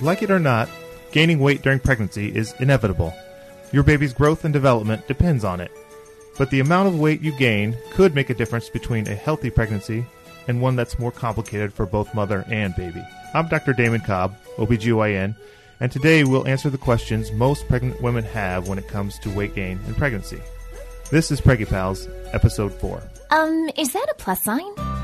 Like it or not, gaining weight during pregnancy is inevitable. Your baby's growth and development depends on it. But the amount of weight you gain could make a difference between a healthy pregnancy and one that's more complicated for both mother and baby. I'm Dr. Damon Cobb, OBGYN, and today we'll answer the questions most pregnant women have when it comes to weight gain and pregnancy. This is Preggie Pals, episode 4. Um, is that a plus sign?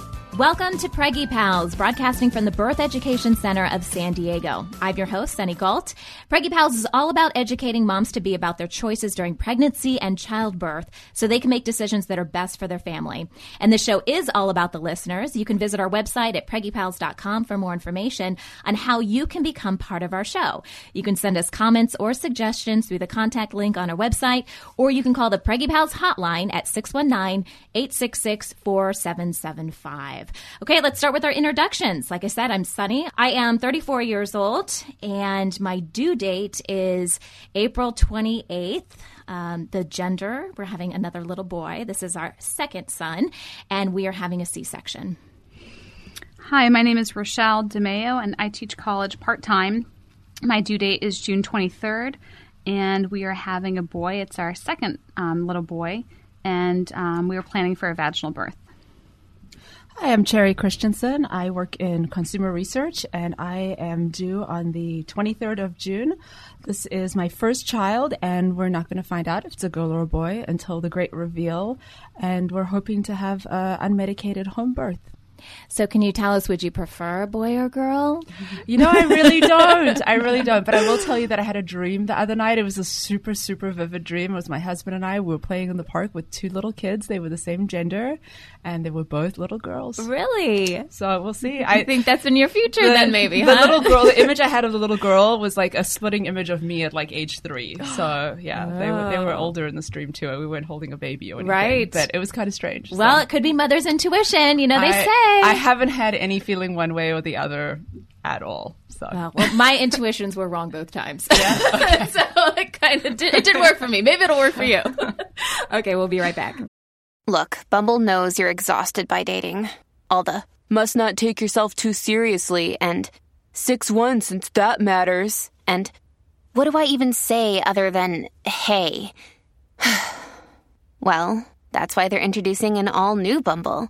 Welcome to Preggie Pals, broadcasting from the Birth Education Center of San Diego. I'm your host, Sunny Gault. Preggie Pals is all about educating moms to be about their choices during pregnancy and childbirth so they can make decisions that are best for their family. And the show is all about the listeners. You can visit our website at preggiepals.com for more information on how you can become part of our show. You can send us comments or suggestions through the contact link on our website, or you can call the Preggie Pals hotline at 619 866 4775. Okay, let's start with our introductions. Like I said, I'm Sunny. I am 34 years old, and my due date is April 28th. Um, the gender, we're having another little boy. This is our second son, and we are having a C section. Hi, my name is Rochelle DeMeo, and I teach college part time. My due date is June 23rd, and we are having a boy. It's our second um, little boy, and um, we are planning for a vaginal birth. Hi, I'm Cherry Christensen. I work in consumer research and I am due on the 23rd of June. This is my first child, and we're not going to find out if it's a girl or a boy until the great reveal. And we're hoping to have an unmedicated home birth. So, can you tell us, would you prefer a boy or girl? You know, I really don't. I really don't. But I will tell you that I had a dream the other night. It was a super, super vivid dream. It was my husband and I. We were playing in the park with two little kids. They were the same gender, and they were both little girls. Really? So we'll see. I think that's in your future, the, then maybe. The huh? little girl, the image I had of the little girl was like a splitting image of me at like age three. So yeah, oh. they were they were oh. older in the stream too. We weren't holding a baby or anything. Right. But it was kind of strange. Well, so. it could be mother's intuition. You know, they I, say. I haven't had any feeling one way or the other at all. So. Well, well my intuitions were wrong both times. Yeah. so it kind of did, it did work for me. Maybe it'll work for you. okay, we'll be right back. Look, Bumble knows you're exhausted by dating. All the must not take yourself too seriously and 6 1 since that matters. And what do I even say other than hey? well, that's why they're introducing an all new Bumble.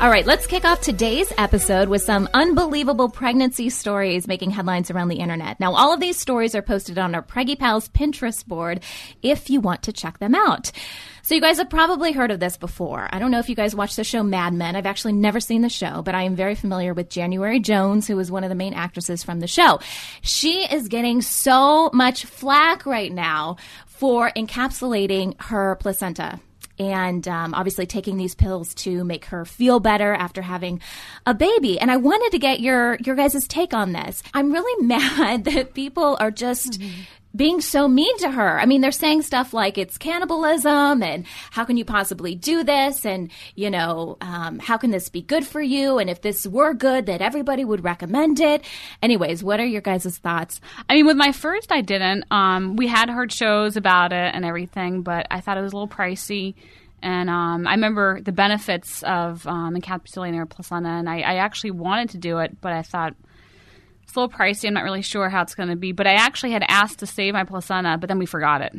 All right, let's kick off today's episode with some unbelievable pregnancy stories making headlines around the internet. Now, all of these stories are posted on our Preggie Pals Pinterest board if you want to check them out. So you guys have probably heard of this before. I don't know if you guys watch the show Mad Men. I've actually never seen the show, but I am very familiar with January Jones, who is one of the main actresses from the show. She is getting so much flack right now for encapsulating her placenta and um, obviously taking these pills to make her feel better after having a baby. And I wanted to get your your guys' take on this. I'm really mad that people are just. Mm-hmm being so mean to her. I mean, they're saying stuff like it's cannibalism and how can you possibly do this? And, you know, um, how can this be good for you? And if this were good, that everybody would recommend it. Anyways, what are your guys' thoughts? I mean, with my first, I didn't. Um, we had heard shows about it and everything, but I thought it was a little pricey. And um, I remember the benefits of um, encapsulating her placenta, and I, I actually wanted to do it, but I thought – It's a little pricey. I'm not really sure how it's going to be, but I actually had asked to save my placenta, but then we forgot it.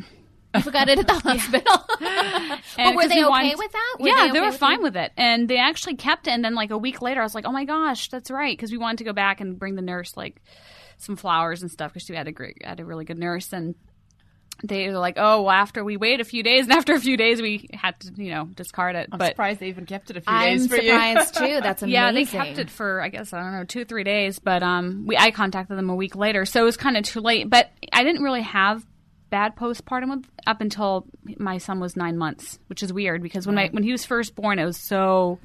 You forgot it at the hospital. but were they okay with that? Were yeah, they, they, were with fine you? with it, and they actually kept it. And then like a week later, I was like, "Oh my gosh, that's right," because we wanted to go back and bring the nurse like some flowers and stuff because she had a great, had a really good nurse, and they were like, "Oh, well, after we wait a few days, and after a few days, we had to, you know, discard it." I'm but surprised they even kept it a few I'm days for surprised too. That's amazing. yeah, they kept it for I guess I don't know two three days, but um, we I contacted them a week later, so it was kind of too late. But I didn't really have bad postpartum with, up until my son was nine months, which is weird because when my when he was first born, it was so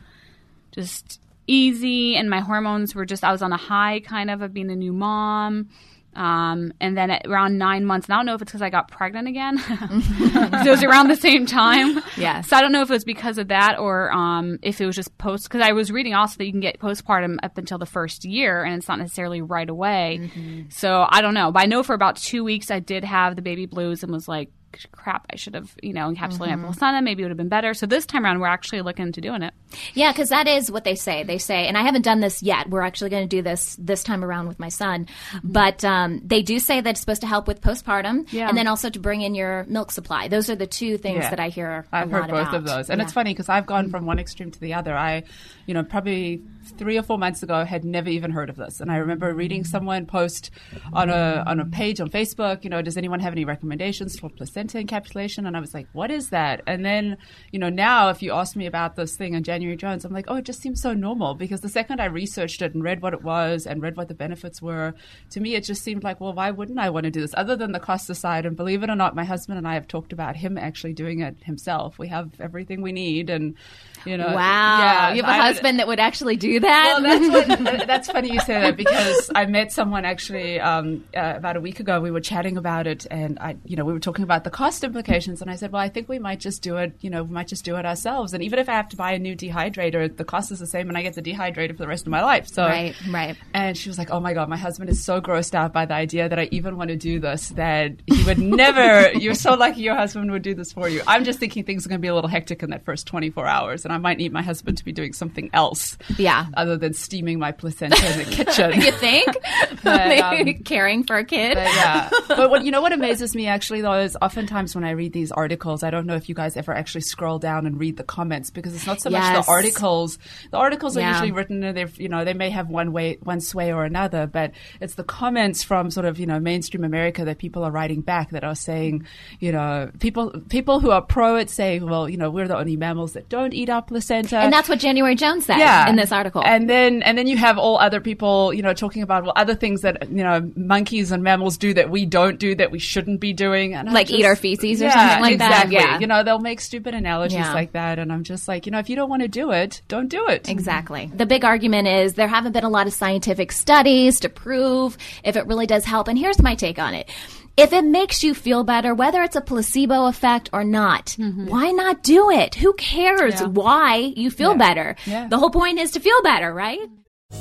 just easy, and my hormones were just I was on a high kind of of being a new mom. Um, and then at around nine months, and I don't know if it's because I got pregnant again. so it was around the same time. Yes. So I don't know if it was because of that or um, if it was just post. Because I was reading also that you can get postpartum up until the first year, and it's not necessarily right away. So I don't know. But I know for about two weeks I did have the baby blues and was like, crap, I should have, you know, encapsulated my mm-hmm. placenta. Maybe it would have been better. So this time around, we're actually looking into doing it. Yeah, because that is what they say. They say, and I haven't done this yet. We're actually going to do this this time around with my son. Mm-hmm. But um, they do say that it's supposed to help with postpartum, Yeah. and then also to bring in your milk supply. Those are the two things Yeah. that I hear. I've heard both of those, and it's funny because I've gone mm-hmm. from one extreme to the other. I, you know, probably three or four months ago had never even heard of this, and I remember reading someone post on a on a page on Facebook. You know, does anyone have any recommendations for placenta encapsulation? And I was like, what is that? And then, you know, now if you ask me about this thing on January Jones, I'm like, oh, it just seems so normal because the second I researched it and read what it was and read what the benefits were, to me it just seemed like, well, why wouldn't I want to do this? Other than the cost aside, and believe it or not, my husband and I have talked about him actually doing it himself. We have everything we need, and you know, Wow, yeah, you have a I would- husband that would actually do that. well, that's what, that's funny you say that because I met someone actually um, uh, about a week ago. We were chatting about it, and I, you know, we were talking about the cost implications, and I said, well, I think we might just do it. You know, we might just do it ourselves, and even if I have to buy a new dehydrator, the cost is the same, and I get the dehydrator for the rest of my life. So, Right, right. And she was like, oh my god, my husband is so grossed out by the idea that I even want to do this that he would never. you're so lucky your husband would do this for you. I'm just thinking things are going to be a little hectic in that first 24 hours, and I might need my husband to be doing something else Yeah. other than steaming my placenta in the kitchen. you think? But, um, caring for a kid. But yeah, but what, you know what amazes me actually though is oftentimes when I read these articles, I don't know if you guys ever actually scroll down and read the comments because it's not so much the articles. The articles are Yeah. usually written and they've you know they may have one way one sway or another, but it's the comments from sort of you know mainstream America that people are writing back that are saying you know people people who are pro it say well you know we're the only mammals that don't eat placenta and that's what January Jones said yeah. in this article. And then and then you have all other people, you know, talking about well other things that you know monkeys and mammals do that we don't do that we shouldn't be doing, and Like just- eat our feces or Yeah, something like that? exactly. Yeah. You know, they'll make stupid analogies Yeah. like that, and I'm just like, you know, if you don't want to do it, don't do it. Exactly. The big argument is there haven't been a lot of scientific studies to prove if it really does help. And here's my take on it. If it makes you feel better, whether it's a placebo effect or not, why not do it? Who cares Mm-hmm. Yeah. why you feel Yeah. better? Yeah. The whole point is to feel better, right?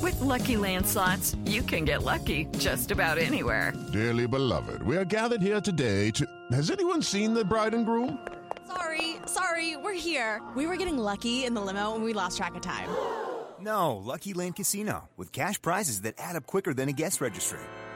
With Lucky Land slots, you can get lucky just about anywhere. Dearly beloved, we are gathered here today to. Has anyone seen the bride and groom? Sorry, sorry, we're here. We were getting lucky in the limo and we lost track of time. No, Lucky Land Casino, with cash prizes that add up quicker than a guest registry.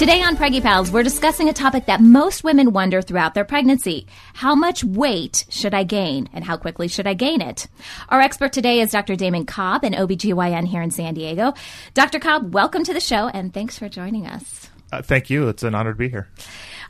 Today on Preggie Pals, we're discussing a topic that most women wonder throughout their pregnancy. How much weight should I gain and how quickly should I gain it? Our expert today is Dr. Damon Cobb, an OBGYN here in San Diego. Dr. Cobb, welcome to the show and thanks for joining us. Uh, thank you. It's an honor to be here.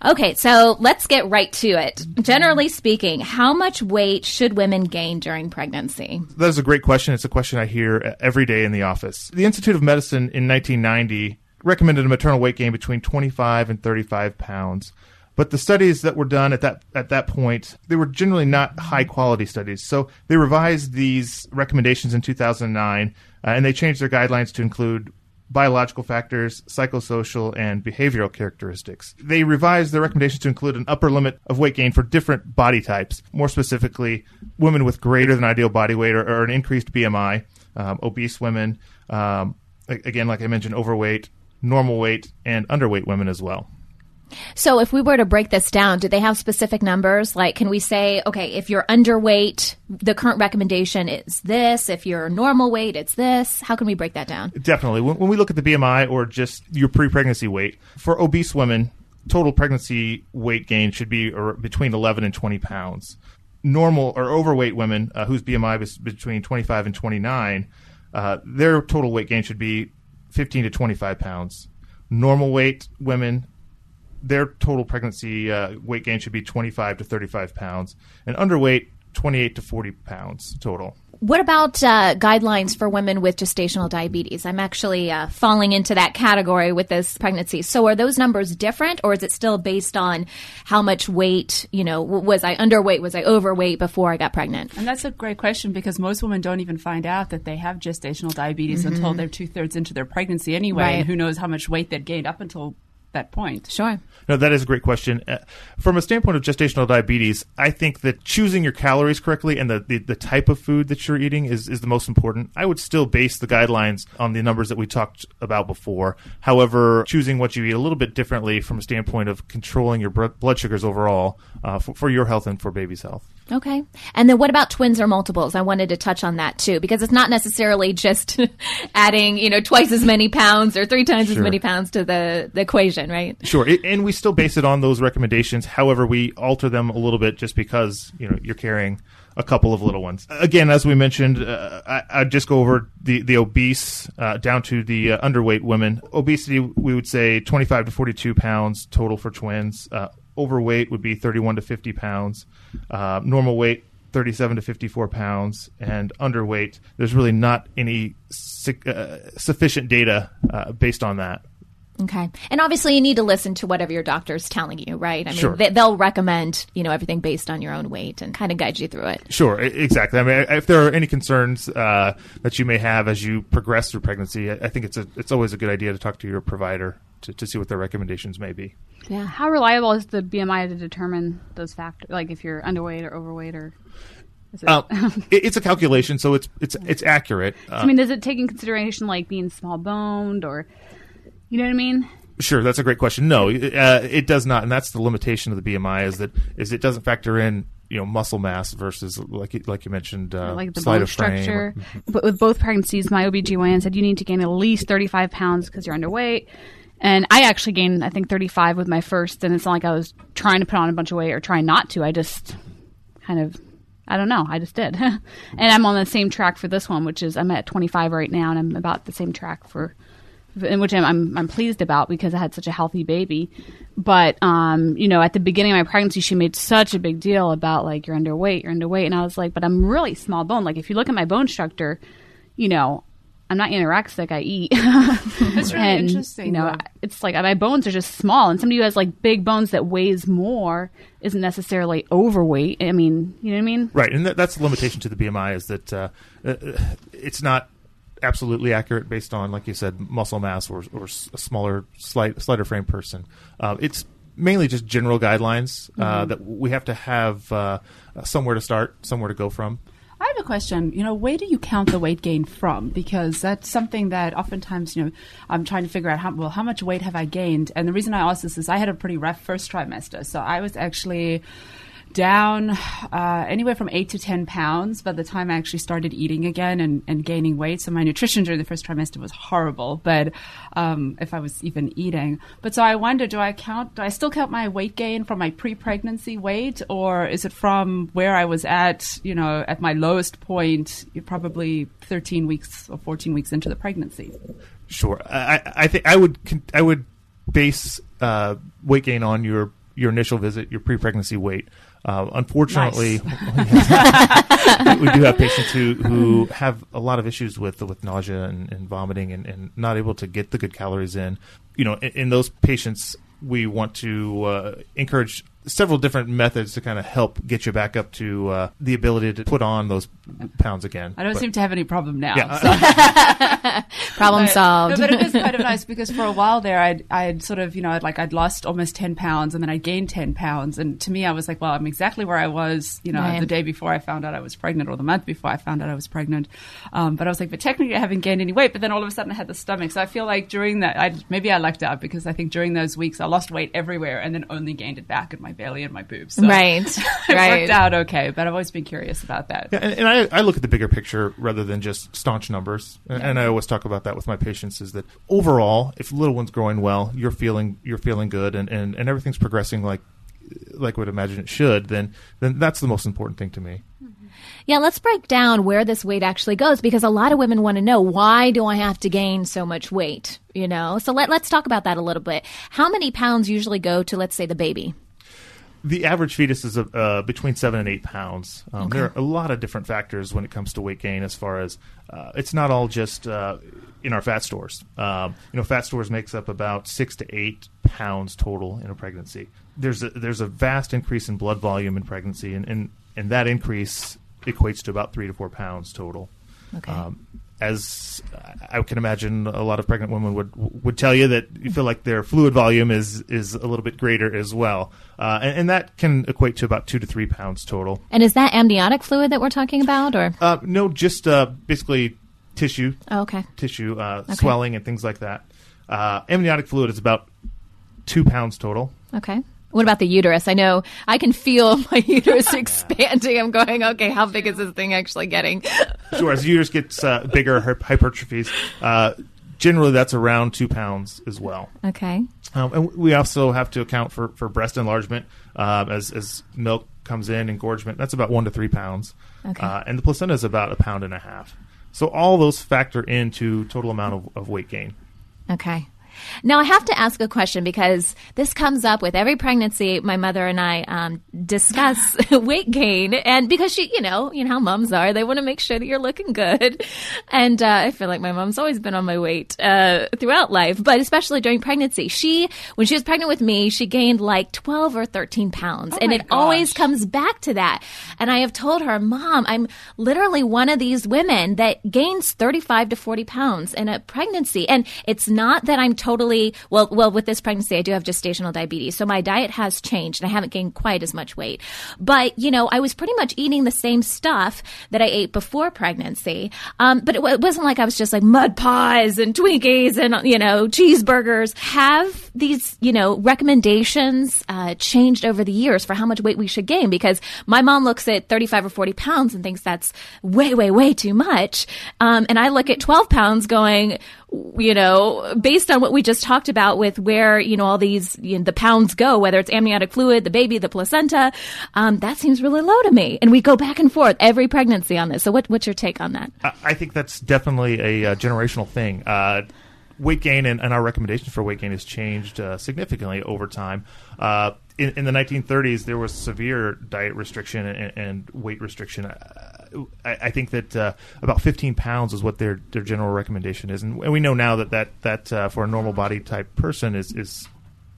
Okay, so let's get right to it. Generally speaking, how much weight should women gain during pregnancy? That is a great question. It's a question I hear every day in the office. The Institute of Medicine in 1990 recommended a maternal weight gain between 25 and 35 pounds. But the studies that were done at that at that point, they were generally not high quality studies. So they revised these recommendations in 2009, uh, and they changed their guidelines to include biological factors, psychosocial, and behavioral characteristics. They revised their recommendations to include an upper limit of weight gain for different body types, more specifically, women with greater than ideal body weight or, or an increased BMI, um, obese women, um, again, like I mentioned, overweight, normal weight, and underweight women as well. So, if we were to break this down, do they have specific numbers? Like, can we say, okay, if you're underweight, the current recommendation is this. If you're normal weight, it's this. How can we break that down? Definitely. When, when we look at the BMI or just your pre pregnancy weight, for obese women, total pregnancy weight gain should be between 11 and 20 pounds. Normal or overweight women uh, whose BMI is between 25 and 29, uh, their total weight gain should be 15 to 25 pounds. Normal weight women, their total pregnancy uh, weight gain should be 25 to 35 pounds. And underweight, 28 to 40 pounds total. What about uh, guidelines for women with gestational diabetes? I'm actually uh, falling into that category with this pregnancy. So are those numbers different, or is it still based on how much weight? You know, was I underweight? Was I overweight before I got pregnant? And that's a great question because most women don't even find out that they have gestational diabetes mm-hmm. until they're two thirds into their pregnancy anyway, right. and who knows how much weight they've gained up until that point? Sure. No, that is a great question. Uh, from a standpoint of gestational diabetes, I think that choosing your calories correctly and the, the, the, type of food that you're eating is, is the most important. I would still base the guidelines on the numbers that we talked about before. However, choosing what you eat a little bit differently from a standpoint of controlling your blood sugars overall uh, for, for your health and for baby's health. Okay. And then what about twins or multiples? I wanted to touch on that too, because it's not necessarily just adding, you know, twice as many pounds or three times sure. as many pounds to the, the equation, right? Sure. It, and we still base it on those recommendations. However, we alter them a little bit just because, you know, you're carrying a couple of little ones. Again, as we mentioned, uh, I, would just go over the, the obese uh, down to the uh, underweight women. Obesity, we would say 25 to 42 pounds total for twins. Overweight would be 31 to 50 pounds. Uh, normal weight, 37 to 54 pounds. And underweight, there's really not any uh, sufficient data uh, based on that. Okay. And obviously you need to listen to whatever your doctor's telling you, right? I mean, sure. they, will recommend, you know, everything based on your own weight and kind of guide you through it. Sure. Exactly. I mean, if there are any concerns uh, that you may have as you progress through pregnancy, I think it's a, it's always a good idea to talk to your provider to, to see what their recommendations may be. Yeah. How reliable is the BMI to determine those factors? Like if you're underweight or overweight or it? Uh, it's a calculation, so it's it's it's accurate. Uh, I mean, does it take in consideration like being small boned or, you know what I mean? Sure, that's a great question. No, uh, it does not, and that's the limitation of the BMI is that is it doesn't factor in you know muscle mass versus like you, like you mentioned uh, like the bone structure. Or, but with both pregnancies, my OBGYN said you need to gain at least 35 pounds because you're underweight. And I actually gained, I think, 35 with my first, and it's not like I was trying to put on a bunch of weight or trying not to. I just kind of, I don't know, I just did. and I'm on the same track for this one, which is I'm at 25 right now, and I'm about the same track for, in which I'm, I'm, I'm pleased about because I had such a healthy baby. But um, you know, at the beginning of my pregnancy, she made such a big deal about like you're underweight, you're underweight, and I was like, but I'm really small bone. Like if you look at my bone structure, you know, I'm not anorexic. I eat. That's really and, interesting. You know, though. it's like my bones are just small, and somebody who has like big bones that weighs more isn't necessarily overweight. I mean, you know what I mean? Right, and that's the limitation to the BMI is that uh, uh, it's not absolutely accurate based on, like you said, muscle mass or, or a smaller, slight, slighter frame person. Uh, it's mainly just general guidelines uh, mm-hmm. that we have to have uh, somewhere to start, somewhere to go from. I have a question. You know, where do you count the weight gain from? Because that's something that oftentimes, you know, I'm trying to figure out how well how much weight have I gained. And the reason I ask this is I had a pretty rough first trimester, so I was actually down uh, anywhere from eight to 10 pounds by the time I actually started eating again and, and gaining weight. So my nutrition during the first trimester was horrible, but um, if I was even eating. But so I wonder, do I count, do I still count my weight gain from my pre pregnancy weight, or is it from where I was at, you know, at my lowest point, probably 13 weeks or 14 weeks into the pregnancy? Sure. I, I think I would, I would base uh, weight gain on your your initial visit, your pre-pregnancy weight. Uh, unfortunately, nice. we do have patients who, who have a lot of issues with with nausea and, and vomiting and, and, not able to get the good calories in. You know, in, in those patients, we want to uh, encourage several different methods to kind of help get you back up to uh, the ability to put on those pounds again. I don't But- seem to have any problem now. Yeah, so- Problem But- solved. no, but it is kind of nice because for a while there, I'd, I'd sort of, you know, I'd like I'd lost almost ten pounds and then I gained ten pounds, and to me, I was like, well, I'm exactly where I was, you know, Right. the day before I found out I was pregnant or the month before I found out I was pregnant. Um, but I was like, but technically, I haven't gained any weight. But then all of a sudden, I had the stomach. So I feel like during that, I maybe I lucked out because I think during those weeks, I lost weight everywhere and then only gained it back in my belly and my boobs. So Right, it right. worked out okay. But I've always been curious about that. Yeah, and, and I, I look at the bigger picture rather than just staunch numbers. And, and I always talk about that with my patients is that overall, if little one's growing well, you're feeling you're feeling good, and, and, and everything's progressing like like would imagine it should. Then then that's the most important thing to me. Mm-hmm. Yeah, let's break down where this weight actually goes because a lot of women want to know why do I have to gain so much weight? You know, so let, let's talk about that a little bit. How many pounds usually go to, let's say, the baby? The average fetus is uh, between seven and eight pounds. Um, Okay. There are a lot of different factors when it comes to weight gain. As far as uh, it's not all just uh, in our fat stores. Um, you know, fat stores makes up about six to eight pounds total in a pregnancy. There's a, there's a vast increase in blood volume in pregnancy, and, and and that increase equates to about three to four pounds total. Okay. Um, as I can imagine, a lot of pregnant women would would tell you that you feel like their fluid volume is is a little bit greater as well, uh, and, and that can equate to about two to three pounds total. And is that amniotic fluid that we're talking about, or? Uh, no, just uh, basically tissue, Oh, okay. tissue uh, Okay. swelling and things like that. Uh, amniotic fluid is about two pounds total. Okay. What about the uterus? I know I can feel my uterus expanding. I'm going, okay, how big is this thing actually getting? Sure, as the uterus gets uh, bigger, hypertrophies. Uh, generally, that's around two pounds as well. Okay. Um, and we also have to account for, for breast enlargement um, as, as milk comes in, engorgement. That's about one to three pounds. Okay. Uh, and the placenta is about a pound and a half. So all those factor into total amount of, of weight gain. Okay. Now I have to ask a question because this comes up with every pregnancy. My mother and I um, discuss weight gain, and because she, you know, you know how moms are, they want to make sure that you're looking good. And uh, I feel like my mom's always been on my weight uh, throughout life, but especially during pregnancy. She, when she was pregnant with me, she gained like twelve or thirteen pounds, and my it always comes back to that. And I have told her, Mom, I'm literally one of these women that gains 35 to 40 pounds in a pregnancy. And it's not that I'm totally, well, well, with this pregnancy, I do have gestational diabetes. So my diet has changed and I haven't gained quite as much weight. But, you know, I was pretty much eating the same stuff that I ate before pregnancy. Um, but it, it wasn't like I was just like mud pies and Twinkies and, you know, cheeseburgers. Have these, you know, recommendations uh, changed over the years for how much weight we should gain? Because my mom looks at 35 or 40 pounds and thinks that's way, way, way too much. Um, and I look at 12 pounds going, you know, based on what we just talked about with where, you know, all these, you know, the pounds go, whether it's amniotic fluid, the baby, the placenta, um, that seems really low to me. And we go back and forth every pregnancy on this. So what, what's your take on that? I, think that's definitely a, uh generational thing. Uh, weight gain and, and our recommendations for weight gain has changed uh, significantly over time. Uh, in, in the 1930s, there was severe diet restriction and, and weight restriction. Uh, I, I think that uh, about 15 pounds is what their, their general recommendation is, and we know now that that, that uh, for a normal body type person is is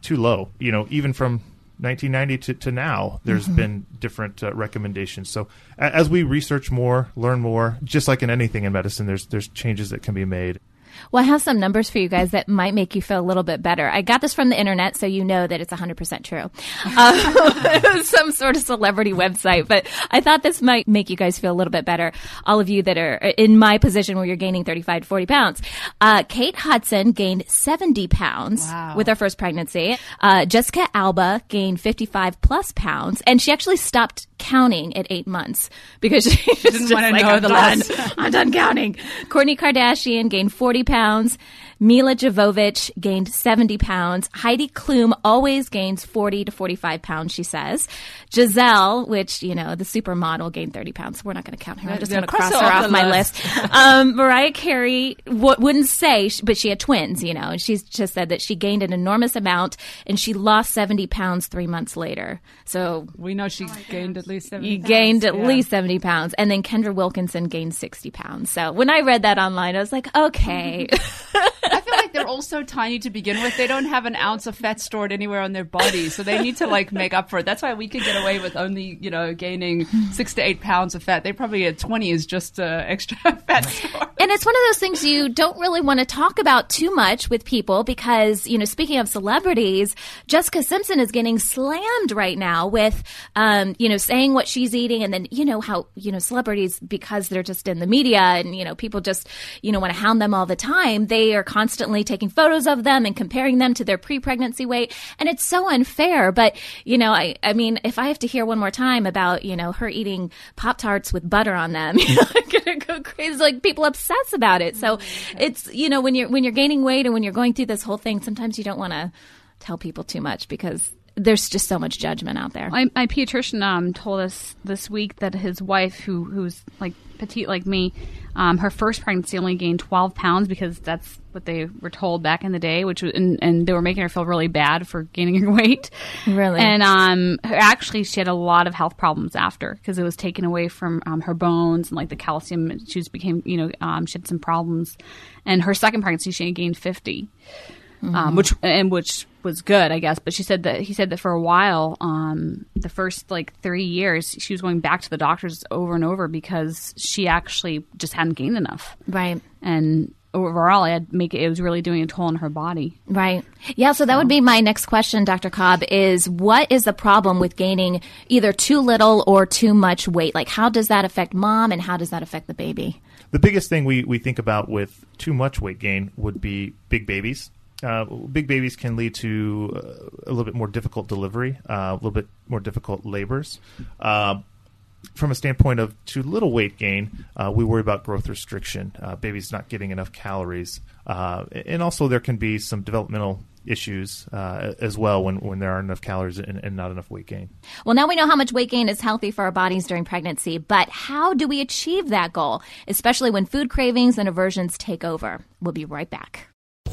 too low. You know, even from 1990 to, to now, there's Mhm. been different uh, recommendations. So as we research more, learn more, just like in anything in medicine, there's there's changes that can be made. Well, I have some numbers for you guys that might make you feel a little bit better. I got this from the internet, so you know that it's 100% true. Um, some sort of celebrity website, but I thought this might make you guys feel a little bit better. All of you that are in my position where you're gaining 35 to 40 pounds. Uh, Kate Hudson gained 70 pounds Wow. with her first pregnancy. Uh, Jessica Alba gained 55 plus pounds, and she actually stopped counting at eight months because she, was didn't just wanna like, know "I'm the last." I'm done counting. Kourtney Kardashian gained 40 pounds pounds. Milla Jovovich gained 70 pounds. Heidi Klum always gains 40 to 45 pounds, she says. Gisele, which, you know, the supermodel gained 30 pounds. We're not going to count her. I'm just going to cross her off off my list. list. um, Mariah Carey w- wouldn't say, but she had twins, you know, and she's just said that she gained an enormous amount and she lost 70 pounds three months later. So we know she gained at least 70 you pounds, gained at yeah. least 70 pounds. And then Kendra Wilkinson gained 60 pounds. So when I read that online, I was like, okay. I feel like they're all so tiny to begin with. They don't have an ounce of fat stored anywhere on their body, so they need to like make up for it. That's why we could get away with only you know gaining six to eight pounds of fat. They probably at twenty is just uh, extra fat stored. And it's one of those things you don't really want to talk about too much with people because, you know, speaking of celebrities, Jessica Simpson is getting slammed right now with, um, you know, saying what she's eating. And then, you know, how, you know, celebrities, because they're just in the media and, you know, people just, you know, want to hound them all the time, they are constantly taking photos of them and comparing them to their pre pregnancy weight. And it's so unfair. But, you know, I, I mean, if I have to hear one more time about, you know, her eating Pop Tarts with butter on them, you know, I'm going to go crazy. Like people obsess about it. So mm-hmm. it's, you know, when you're, when you're gaining weight and when you're going through this whole thing, sometimes you don't want to tell people too much because there's just so much judgment out there. My, my pediatrician um, told us this week that his wife, who who's like petite like me, um, her first pregnancy only gained 12 pounds because that's what they were told back in the day, which was, and, and they were making her feel really bad for gaining her weight. Really? And um, her- actually, she had a lot of health problems after because it was taken away from um, her bones and like the calcium. She just became, you know, um, she had some problems. And her second pregnancy, she gained 50 um, Mhm. which and which was good, I guess. But she said that he said that for a while, um, the first like three years, she was going back to the doctors over and over because she actually just hadn't gained enough, right? And overall, it make it, it was really doing a toll on her body, Right. Yeah. So that would be my next question, Dr. Cobb, is what is the problem with gaining either too little or too much weight? Like, how does that affect mom and how does that affect the baby? The biggest thing we, we think about with too much weight gain would be big babies. Uh, big babies can lead to uh, a little bit more difficult delivery, uh, a little bit more difficult labors. Uh, from a standpoint of too little weight gain, we worry about growth restriction, babies not getting enough calories, and also there can be some developmental issues uh, as well when, when there aren't enough calories and, and not enough weight gain. Well, now we know how much weight gain is healthy for our bodies during pregnancy, but how do we achieve that goal, especially when food cravings and aversions take over? We'll be right back.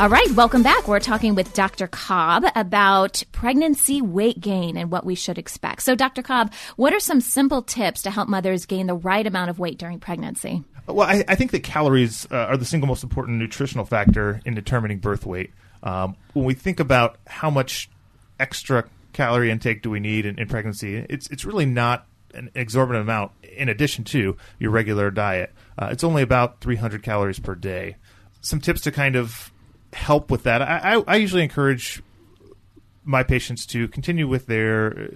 All right, welcome back. We're talking with Dr. Cobb about pregnancy weight gain and what we should expect. So, Dr. Cobb, what are some simple tips to help mothers gain the right amount of weight during pregnancy? Well, I, I think that calories uh, are the single most important nutritional factor in determining birth weight. Um, when we think about how much extra calorie intake do we need in, in pregnancy, it's it's really not an exorbitant amount in addition to your regular diet. Uh, it's only about 300 calories per day. Some tips to kind of help with that. I, I, I usually encourage my patients to continue with their uh,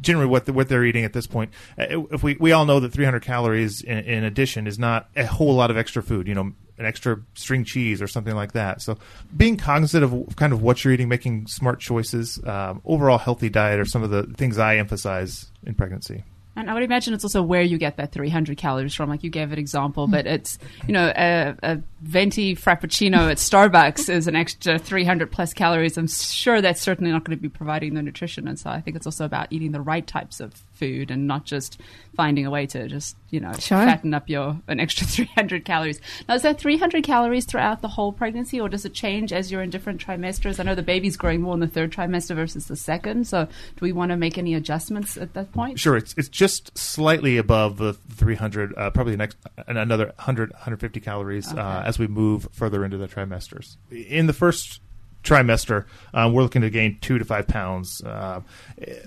generally what the, what they're eating at this point. Uh, If we we all know that 300 calories in, in addition is not a whole lot of extra food. You know, an extra string cheese or something like that. So being cognizant of kind of what you're eating, making smart choices, um, overall healthy diet are some of the things I emphasize in pregnancy. And I would imagine it's also where you get that 300 calories from. Like you gave an example, but hmm. it's, you know, a, a venti frappuccino at Starbucks is an extra 300 plus calories. I'm sure that's certainly not going to be providing the nutrition. And so I think it's also about eating the right types of food and not just finding a way to just, you know, Sure. fatten up your, an extra 300 calories. Now, is that 300 calories throughout the whole pregnancy or does it change as you're in different trimesters? I know the baby's growing more in the third trimester versus the second. So do we want to make any adjustments at that point? Sure, it's it's just slightly above the 300, uh, probably the next another 100 150 calories uh, as we move further into the trimesters. In the first trimester, um, we're looking to gain two to five pounds. Uh,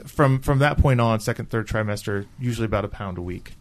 from from that point on, second third trimester, usually about a pound a week.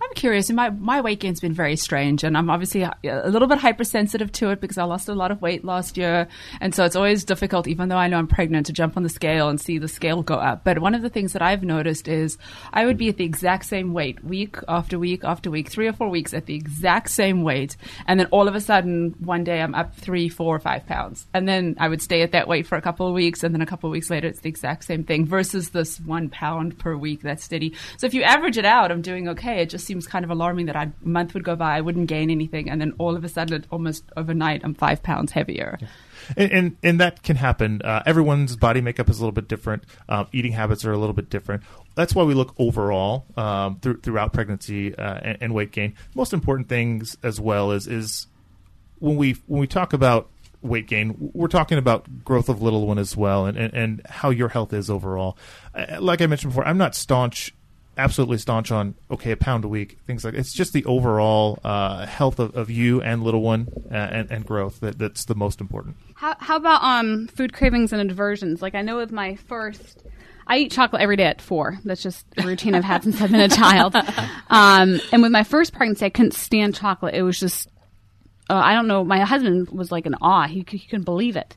I'm curious. My, my weight gain's been very strange, and I'm obviously a, little bit hypersensitive to it because I lost a lot of weight last year, and so it's always difficult, even though I know I'm pregnant, to jump on the scale and see the scale go up. But one of the things that I've noticed is I would be at the exact same weight week after week after week, three or four weeks at the exact same weight, and then all of a sudden one day I'm up three, four, five pounds, and then I would stay at that weight for a couple of weeks, and then a couple of weeks later it's the exact same thing versus this one pound per week that's steady. So if you average it out, I'm doing okay. It just seems kind of alarming that a month would go by, I wouldn't gain anything, and then all of a sudden, almost overnight, I'm five pounds heavier. Yeah. And, and, and that can happen. Uh, everyone's body makeup is a little bit different. Uh, eating habits are a little bit different. That's why we look overall um, th- throughout pregnancy uh, and, and, weight gain. Most important things as well is is when we when we talk about weight gain, we're talking about growth of little one as well, and, and, and how your health is overall. Uh, like I mentioned before, I'm not staunch absolutely staunch on okay a pound a week things like it's just the overall uh, health of, of you and little one uh, and, and growth that, that's the most important how, how about um food cravings and aversions like i know with my first I eat chocolate every day at four. That's just a routine I've had since I've been a child. Um, and with my first pregnancy, I couldn't stand chocolate. It was just, uh, I don't know. My husband was like in awe. He, he couldn't believe it.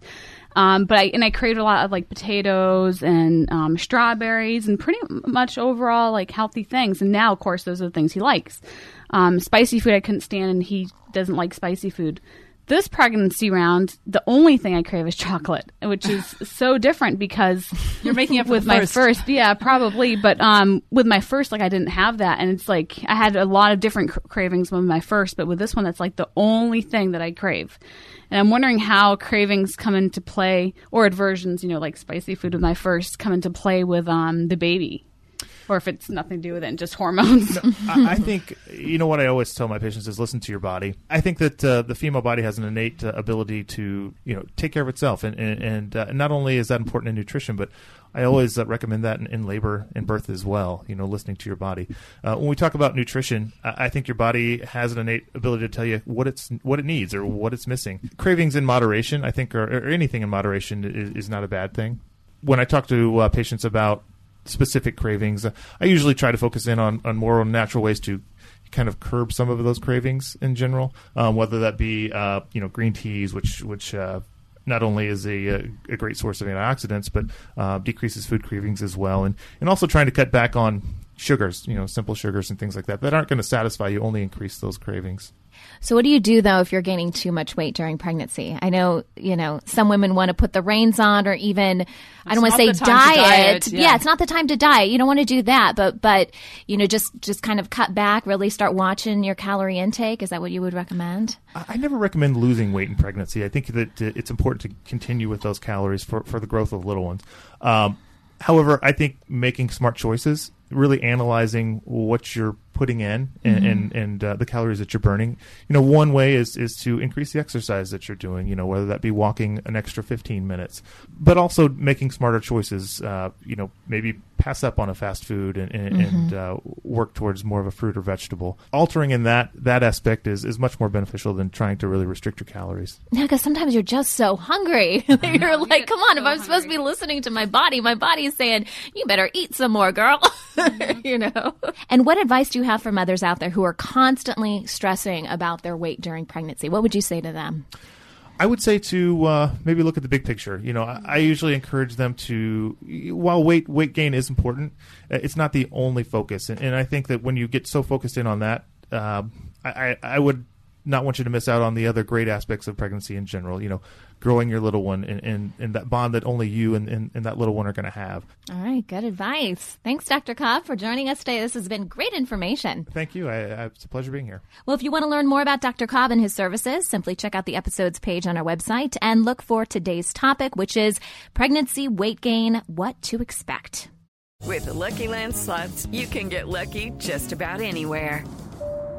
Um, but I and I craved a lot of like potatoes and um, strawberries and pretty much overall like healthy things. And now, of course, those are the things he likes. Um, spicy food I couldn't stand, and he doesn't like spicy food. This pregnancy round, the only thing I crave is chocolate, which is so different because you're making up with my first. first. Yeah, probably. But um, with my first, like I didn't have that, and it's like I had a lot of different cravings with my first, but with this one, that's like the only thing that I crave. And I'm wondering how cravings come into play, or aversions, you know, like spicy food with my first, come into play with um, the baby. Or if it's nothing to do with it, and just hormones. no, I, I, think you know what I always tell my patients is listen to your body. I think that uh, the female body has an innate uh, ability to you know take care of itself, and and, and uh, not only is that important in nutrition, but I always uh, recommend that in, in, labor and birth as well. You know, listening to your body. Uh, when we talk about nutrition, I, I, think your body has an innate ability to tell you what it's what it needs or what it's missing. Cravings in moderation, I think, or, or anything in moderation is, is, not a bad thing. When I talk to uh, patients about specific cravings, I usually try to focus in on, on more natural ways to kind of curb some of those cravings in general, um, whether that be uh, you know green teas, which which uh, not only is a, a great source of antioxidants, but uh, decreases food cravings as well, and and also trying to cut back on sugars, you know, simple sugars and things like that that aren't going to satisfy you, only increase those cravings. So, what do you do though if you're gaining too much weight during pregnancy? I know, you know, some women want to put the reins on, or even it's I don't want to say diet. diet yeah. yeah. it's not the time to diet. You don't want to do that, but but you know, just just kind of cut back. Really start watching your calorie intake. Is that what you would recommend? I, I never recommend losing weight in pregnancy. I think that uh, it's important to continue with those calories for for the growth of little ones. Um, however, I think making smart choices really analyzing what you're putting in and mm-hmm. and, and uh, the calories that you're burning. You know, one way is is to increase the exercise that you're doing. You know, whether that be walking an extra 15 minutes, but also making smarter choices. Uh, you know, maybe pass up on a fast food and and, mm-hmm. and uh, work towards more of a fruit or vegetable. Altering in that that aspect is is much more beneficial than trying to really restrict your calories. Yeah, because sometimes you're just so hungry. you're like, come on, so if I'm hungry. supposed to be listening to my body, my body is saying, you better eat some more, girl. you know. And what advice do you have for mothers out there who are constantly stressing about their weight during pregnancy? What would you say to them? I would say to uh, maybe look at the big picture. You know, I, I, usually encourage them to, while weight weight gain is important, uh, it's not the only focus. And, and I think that when you get so focused in on that, uh, I, I would not want you to miss out on the other great aspects of pregnancy in general. You know, growing your little one and, and, and that bond that only you and, and, and that little one are going to have. All right, good advice. Thanks, Dr. Cobb, for joining us today. This has been great information. Thank you. I, I, it's a pleasure being here. Well, if you want to learn more about Dr. Cobb and his services, simply check out the episodes page on our website and look for today's topic, which is pregnancy, weight gain, what to expect. With the Lucky Land slots, you can get lucky just about anywhere.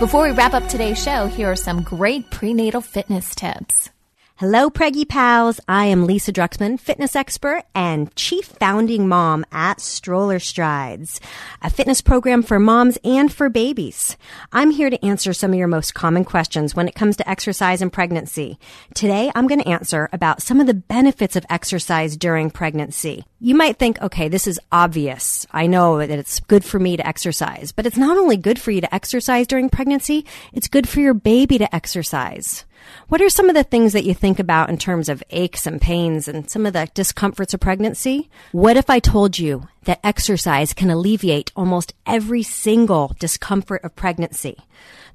Before we wrap up today's show, here are some great prenatal fitness tips. Hello, Preggie Pals. I am Lisa Druxman, fitness expert and chief founding mom at Stroller Strides, a fitness program for moms and for babies. I'm here to answer some of your most common questions when it comes to exercise and pregnancy. Today, I'm going to answer about some of the benefits of exercise during pregnancy. You might think, okay, this is obvious. I know that it's good for me to exercise, but it's not only good for you to exercise during pregnancy, it's good for your baby to exercise. What are some of the things that you think about in terms of aches and pains and some of the discomforts of pregnancy? What if I told you that exercise can alleviate almost every single discomfort of pregnancy?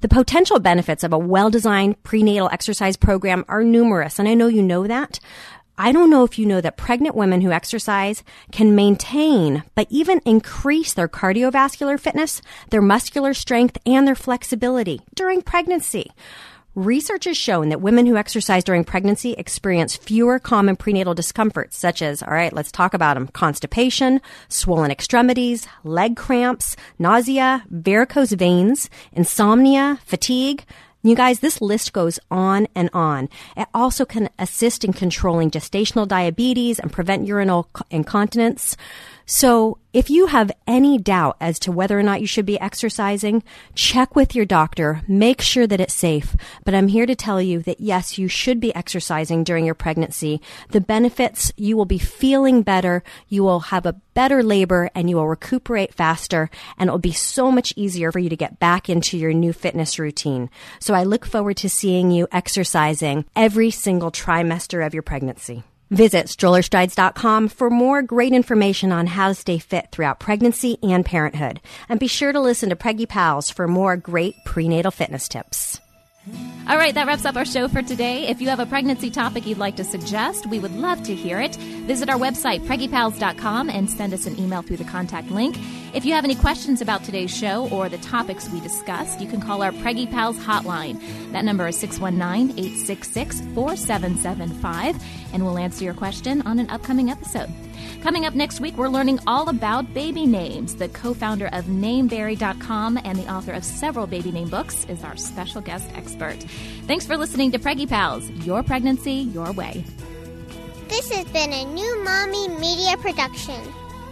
The potential benefits of a well-designed prenatal exercise program are numerous, and I know you know that. I don't know if you know that pregnant women who exercise can maintain, but even increase their cardiovascular fitness, their muscular strength, and their flexibility during pregnancy. Research has shown that women who exercise during pregnancy experience fewer common prenatal discomforts, such as, all right, let's talk about them constipation, swollen extremities, leg cramps, nausea, varicose veins, insomnia, fatigue. You guys, this list goes on and on. It also can assist in controlling gestational diabetes and prevent urinary incontinence. So if you have any doubt as to whether or not you should be exercising, check with your doctor. Make sure that it's safe. But I'm here to tell you that yes, you should be exercising during your pregnancy. The benefits, you will be feeling better. You will have a better labor and you will recuperate faster and it will be so much easier for you to get back into your new fitness routine. So I look forward to seeing you exercising every single trimester of your pregnancy. Visit strollerstrides.com for more great information on how to stay fit throughout pregnancy and parenthood. And be sure to listen to Preggie Pals for more great prenatal fitness tips. All right, that wraps up our show for today. If you have a pregnancy topic you'd like to suggest, we would love to hear it. Visit our website, preggiepals.com, and send us an email through the contact link. If you have any questions about today's show or the topics we discussed, you can call our Preggie Pals hotline. That number is 619 866 4775, and we'll answer your question on an upcoming episode. Coming up next week, we're learning all about baby names. The co founder of Nameberry.com and the author of several baby name books is our special guest expert. Thanks for listening to Preggie Pals, your pregnancy, your way. This has been a new Mommy Media production.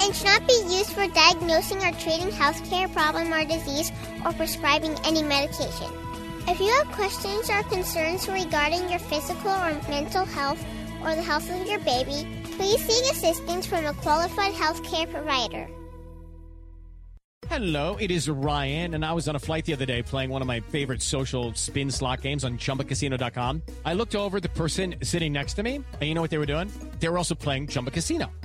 and should not be used for diagnosing or treating healthcare problem or disease or prescribing any medication. If you have questions or concerns regarding your physical or mental health or the health of your baby, please seek assistance from a qualified healthcare provider. Hello, it is Ryan, and I was on a flight the other day playing one of my favorite social spin slot games on chumbacasino.com. I looked over the person sitting next to me, and you know what they were doing? They were also playing Chumba Casino.